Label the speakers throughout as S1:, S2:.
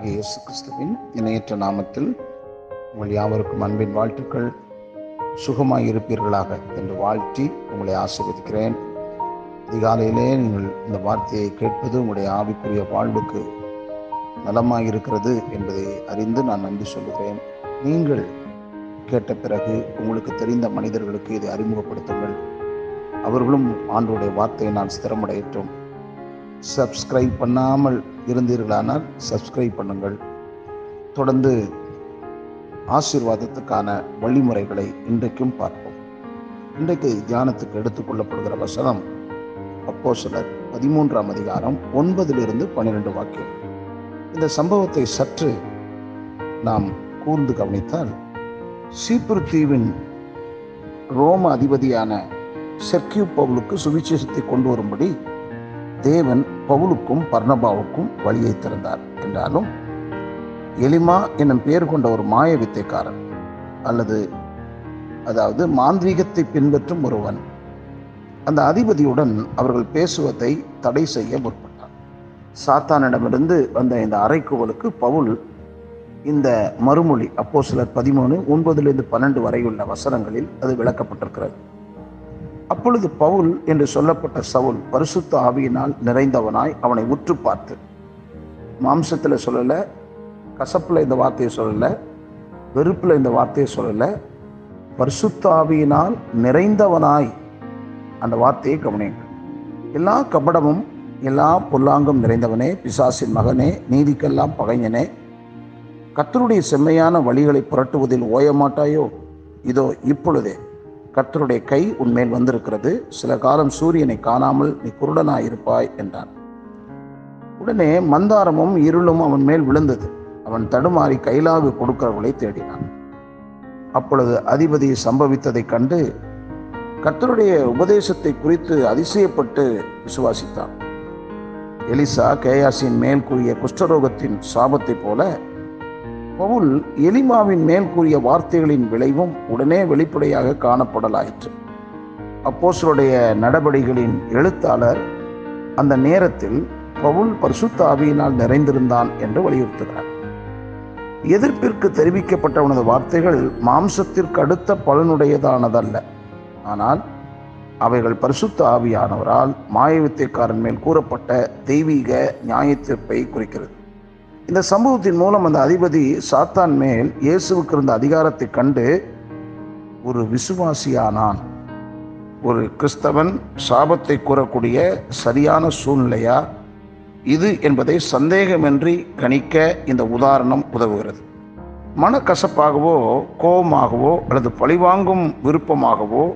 S1: ஆண்டவராகிய இயேசு கிறிஸ்துவின் இணையற்ற நாமத்தில் உங்கள் யாவருக்கும் அன்பின் வாழ்த்துக்கள். சுகமாய் இருப்பீர்களாக என்று வாழ்த்தி உங்களை ஆசீர்வதிக்கிறேன். அதிகாலையிலே நீங்கள் இந்த வார்த்தையை கேட்பது உங்களுடைய ஆவிக்குரிய வாழ்வுக்கு நலமாக இருக்கிறது என்பதை அறிந்து நான் நன்றி சொல்லுகிறேன். நீங்கள் கேட்ட பிறகு உங்களுக்கு தெரிந்த மனிதர்களுக்கு இதை அறிமுகப்படுத்துங்கள். அவர்களும் ஆண்டோடைய வார்த்தையை நான் ஸ்திரமடையட்டும். சப்ஸ்கிரைப் பண்ணாமல் இருந்தீர்களானால் சப்ஸ்கிரைப் பண்ணுங்கள். தொடர்ந்து ஆசீர்வாதத்துக்கான வழிமுறைகளை இன்றைக்கும் பார்ப்போம். இன்றைக்கு தியானத்துக்கு எடுத்துக்கொள்ளப்படுகிற வசனம் அப்போ சிலர் பதிமூன்றாம் அதிகாரம் ஒன்பதிலிருந்து பன்னிரெண்டு வாக்கியம். இந்த சம்பவத்தை சற்று நாம் கூர்ந்து கவனித்தால் சீப்புரு தீவின் ரோம அதிபதியான செர்கியூ பவுலுக்கு சுவிசேஷத்தை கொண்டு வரும்படி தேவன் பவுலுக்கும் பர்ணபாவுக்கும் வழியை திறந்தார் என்றாலும் எலிமா என்னும் பெயர் கொண்ட ஒரு மாய வித்தைக்காரன் அல்லது அதாவது மாந்திரீகத்தை பின்பற்றும் ஒருவன் அந்த அதிபதியுடன் அவர்கள் பேசுவதை தடை செய்ய முற்பட்டார் சாத்தானிடமிருந்து வந்த இந்த அரைக்குவலுக்கு பவுல் இந்த மறுமொழி அப்போ சிலர் பதிமூணு ஒன்பதுலேருந்து பன்னெண்டு வரையுள்ள வசனங்களில் அது விளக்கப்பட்டிருக்கிறது. அப்பொழுது பவுல் என்று சொல்லப்பட்ட சவுல் பரிசுத்த ஆவியினால் நிறைந்தவனாய் அவனை உற்று பார்த்து மாம்சத்தில் சொல்லலை கசப்பில் இந்த வார்த்தையை சொல்லலை வெறுப்பில் இந்த வார்த்தையை சொல்லலை பரிசுத்த ஆவியினால் நிறைந்தவனாய் அந்த வார்த்தையை கவனியுங்கள். எல்லா கபடமும் எல்லா பொல்லாங்கும் நிறைந்தவனே பிசாசின் மகனே நீதிக்கெல்லாம் பகைஞனே கத்தருடைய செம்மையான வழிகளை புரட்டுவதில் ஓயமாட்டாயோ? இதோ இப்பொழுதே. கர்த்தருடைய கை உன்மேல் வந்திருக்கிறது. சில காலம் சூரியனை காணாமல் நீ குருடனாயிருப்பாய் என்றான். உடனே மந்தாரமும் இருளும் அவன் மேல் விழுந்தது. அவன் தடுமாறி கைலாகு கொடுக்கிறவர்களை தேடினான். அப்பொழுது அதிபதி சம்பவித்ததைக் கண்டு கர்த்தருடைய உபதேசத்தை குறித்து அதிசயப்பட்டு விசுவாசித்தான். எலிசா கேயாசின் மேல் கூறிய குஷ்டரோகத்தின் சாபத்தைப் போல பவுல் எலிமாவின் மேல் கூறிய வார்த்தைகளின் விளைவும் உடனே வெளிப்படையாக காணப்படலாயிற்று. அப்போசருடைய நடவடிக்கைகளின் எழுத்தாளர் அந்த நேரத்தில் பவுல் பரிசுத்த ஆவியினால் நிறைந்திருந்தான் என்று வலியுறுத்துகிறார் எதிர்ப்பிற்கு தெரிவிக்கப்பட்டவனது வார்த்தைகள் மாம்சத்திற்கு அடுத்த பலனுடையதானதல்ல. ஆனால் அவைகள் பரிசுத்த ஆவியானவரால் மாயவித்தைக்காரன் மேல் கூறப்பட்ட தெய்வீக நியாயத்தீர்ப்பை குறிக்கிறது. இந்த சம்பவத்தின் மூலம் அந்த அதிபதி சாத்தான் மேல் இயேசுவுக்கு இருந்த அதிகாரத்தை கண்டு ஒரு விசுவாசியானான். ஒரு கிறிஸ்தவன் சாபத்தை கூறக்கூடிய சரியான சூழ்நிலையா? இது என்பதை சந்தேகமின்றி கணிக்க இந்த உதாரணம் உதவுகிறது. மனக்கசப்பாகவோ கோபமாகவோ அல்லது பழிவாங்கும் விருப்பமாகவோ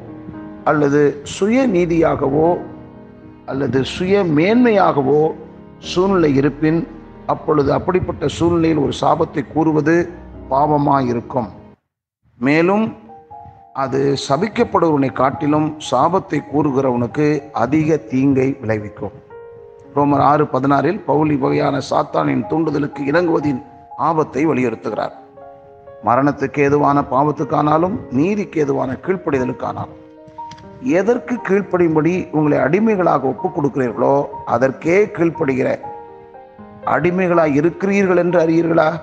S1: அல்லது சுய நீதியாகவோ அல்லது சுய மேன்மையாகவோ சூழ்நிலை இருப்பின் அப்பொழுது அப்படிப்பட்ட சூழ்நிலையில் ஒரு சாபத்தை கூறுவது பாவமாயிருக்கும். மேலும் அது சபிக்கப்படுவனை காட்டிலும் சாபத்தை கூறுகிறவனுக்கு அதிக தீங்கை விளைவிக்கும். ரோமர் ஆறு பதினாறில் பவுலி வகையான சாத்தானின் தூண்டுதலுக்கு இறங்குவதின் ஆபத்தை வலியுறுத்துகிறார். மரணத்துக்கு ஏதுவான பாவத்துக்கானாலும் நீதிக்கு ஏதுவான கீழ்ப்படிதலுக்கானாலும். எதற்கு கீழ்ப்படியும்படி உங்களை அடிமைகளாக ஒப்புக் கொடுக்கிறீர்களோ அதற்கே கீழ்ப்படுகிற அடிமைகளாய் இருக்கிறீர்கள் என்று அறியீர்களா?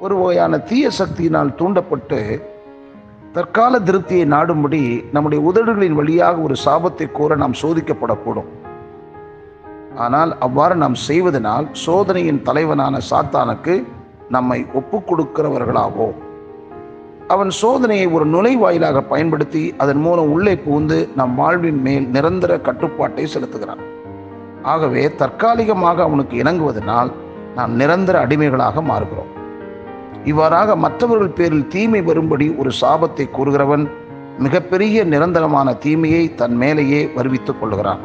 S1: ஒரு வகையான தீய சக்தியினால் தூண்டப்பட்டு தற்கால திருப்தியை நாடும்படி நம்முடைய உதடுகளின் வழியாக ஒரு சாபத்தை கூற நாம் சோதிக்கப்படக்கூடும். ஆனால் அவ்வாறு நாம் செய்வதனால் சோதனையின் தலைவனான சாத்தானுக்கு நம்மை ஒப்புக் கொடுக்கிறவர்களாவோம். அவன் சோதனையை ஒரு நுழைவாயிலாக பயன்படுத்தி அதன் மூலம் உள்ளே புகுந்து நம் வாழ்வின் மேல் நிரந்தர கட்டுப்பாட்டை செலுத்துகிறான். ஆகவே தற்காலிகமாக அவனுக்கு இணங்குவதனால் நாம் நிரந்தர அடிமைகளாக மாறுகிறோம். இவ்வாறாக மற்றவர்கள் பேரில் தீமை வரும்படி ஒரு சாபத்தை கூறுகிறவன் மிகப்பெரிய நிரந்தரமான தீமையை தன் மேலேயே வருவித்துக் கொள்கிறான்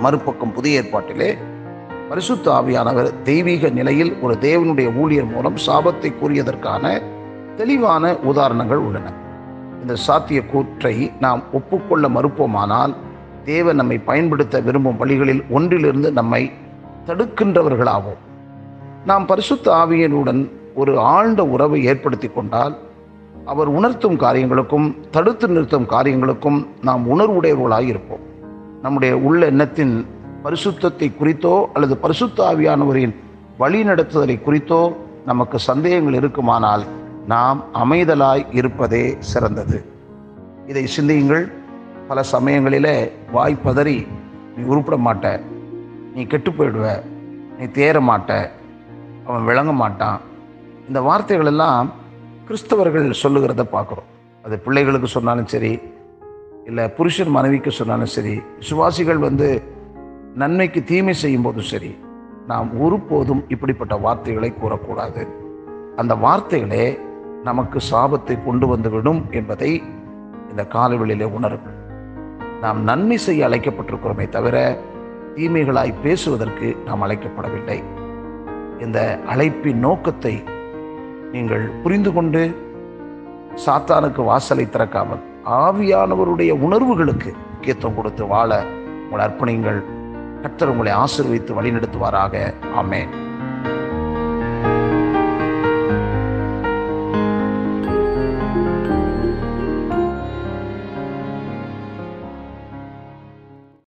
S1: மறுபக்கம் புதிய ஏற்பாட்டிலே பரிசுத்த ஆவியானவர் தெய்வீக நிலையில் ஒரு தேவனுடைய ஊழியர் மூலம் சாபத்தை கூறியதற்கான தெளிவான உதாரணங்கள் உள்ளன. இந்த சாத்திய கூற்றை நாம் ஒப்புக்கொள்ள மறுப்போமானால் தேவன் நம்மை பயன்படுத்த விரும்பும் வழிகளில் ஒன்றிலிருந்து நம்மை தடுக்கின்றவர்களாவோம். நாம் பரிசுத்த ஆவியனுடன் ஒரு ஆழ்ந்த உறவை ஏற்படுத்தி கொண்டால் அவர் உணர்த்தும் காரியங்களுக்கும் தடுத்து நிறுத்தும் காரியங்களுக்கும் நாம் உணர்வுடையவர்களாக இருப்போம். நம்முடைய உள்ள எண்ணத்தின் பரிசுத்தத்தை குறித்தோ அல்லது பரிசுத்த ஆவியானவரின் வழி நடத்துதலை குறித்தோ நமக்கு சந்தேகங்கள் இருக்குமானால் நாம் அமைதலாய் இருப்பதே சிறந்தது. இதை சிந்தியுங்கள். பல சமயங்களிலே வாய் பதறி நீ உருப்பிட மாட்ட. நீ கெட்டு போயிடுவ. நீ தேர மாட்ட. அவன் விளங்க மாட்டான். இந்த வார்த்தைகள் எல்லாம் கிறிஸ்தவர்கள் சொல்லுகிறத பார்க்குறோம். அது பிள்ளைகளுக்கு சொன்னாலும் சரி இல்லை புருஷன் மனைவிக்கு சொன்னாலும் சரி விசுவாசிகள் வந்து நன்மைக்கு தீமை செய்யும் போதும் சரி நாம் ஒருபோதும் இப்படிப்பட்ட வார்த்தைகளை கூறக்கூடாது. அந்த வார்த்தைகளே நமக்கு சாபத்தை கொண்டு வந்துவிடும் என்பதை இந்த காலவெளியிலே உணருங்கள். நாம் நன்மை செய்ய அழைக்கப்பட்டிருக்கிறோமே தவிர தீமைகளாய் பேசுவதற்கு நாம் அழைக்கப்படவில்லை. இந்த அழைப்பின் நோக்கத்தை நீங்கள் புரிந்து கொண்டு சாத்தானுக்கு வாசலை திறக்காமல் ஆவியானவருடைய உணர்வுகளுக்கு முக்கியத்துவம் கொடுத்து வாழ உங்கள் அர்ப்பணிங்கள் கர்த்தர் உங்களை ஆசிர்வதித்து வழிநடத்துவாராக. ஆமேன்.